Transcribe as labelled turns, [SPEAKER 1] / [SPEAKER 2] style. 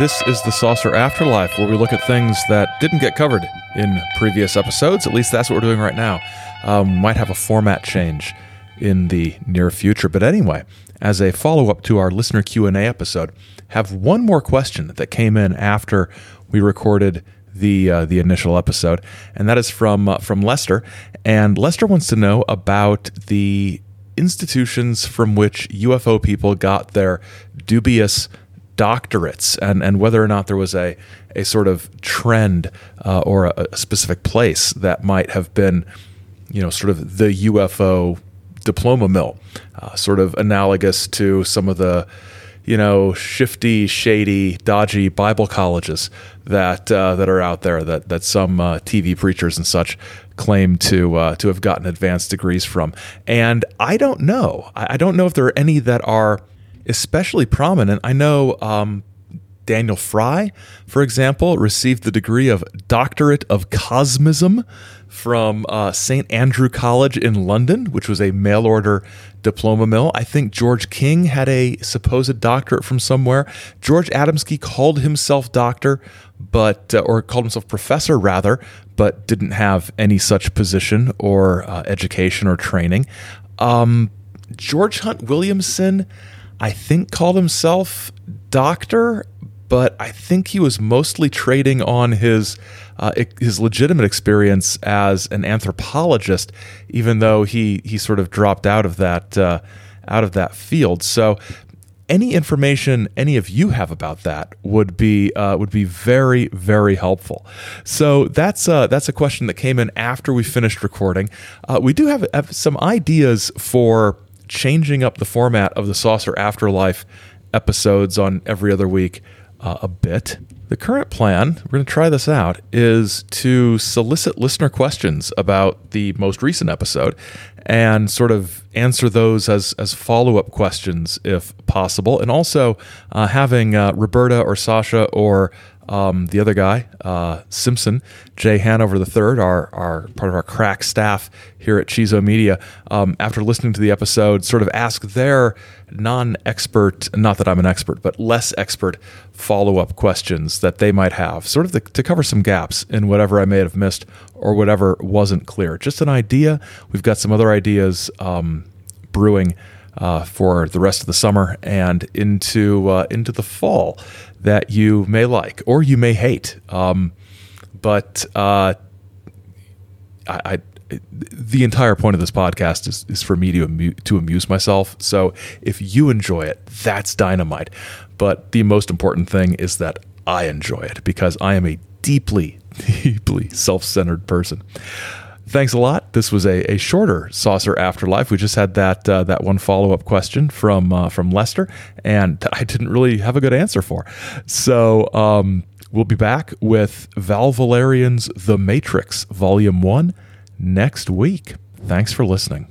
[SPEAKER 1] This is the Saucer Afterlife, where we look at things that didn't get covered in previous episodes. At least that's what we're doing right now. Um, might have a format change in the near future, but anyway, as a follow-up to our listener Q&A episode, have one more question that came in after we recorded the uh, the initial episode, and that is from uh, from Lester. And Lester wants to know about the institutions from which UFO people got their dubious doctorates, and and whether or not there was a a sort of trend uh, or a, a specific place that might have been, you know, sort of the UFO diploma mill, uh, sort of analogous to some of the you know, shifty, shady, dodgy Bible colleges that uh, that are out there that that some uh, TV preachers and such claim to uh, to have gotten advanced degrees from. And I don't know. I don't know if there are any that are especially prominent. I know um, Daniel Fry, for example, received the degree of Doctorate of Cosmism from uh, St. Andrew College in London, which was a mail order diploma mill. I think George King had a supposed doctorate from somewhere. George Adamski called himself doctor, but uh, or called himself professor rather, but didn't have any such position or uh, education or training. Um, George Hunt Williamson, I think, called himself doctor but I think he was mostly trading on his uh, his legitimate experience as an anthropologist, even though he he sort of dropped out of that uh, out of that field. So. Any information any of you have about that would be uh, would be very very helpful. So that's uh, that's a question that came in after we finished recording. Uh, we do have, have some ideas for changing up the format of the Saucer Afterlife episodes on every other week uh, a bit. The current plan, we're going to try this out, is to solicit listener questions about the most recent episode and sort of answer those as, as follow up questions if possible. And also uh, having uh, Roberta or Sasha or um, the other guy, uh, Simpson, Jay Hanover III, our, our part of our crack staff here at Chizo Media, um, after listening to the episode, sort of ask their non-expert, not that I'm an expert, but less expert follow-up questions that they might have, sort of the, to cover some gaps in whatever I may have missed or whatever wasn't clear. Just an idea. We've got some ideas um, brewing uh, for the rest of the summer and into uh, into the fall that you may like or you may hate. Um, but uh, I, I, the entire point of this podcast is, is for me to amu- to amuse myself. So if you enjoy it, that's dynamite. But the most important thing is that I enjoy it because I am a deeply, deeply self centered person. Thanks a lot. This was a, a shorter saucer afterlife. We just had that uh, that one follow up question from uh, from Lester, and I didn't really have a good answer for. So um, we'll be back with Val Valerian's The Matrix, Volume One, next week. Thanks for listening.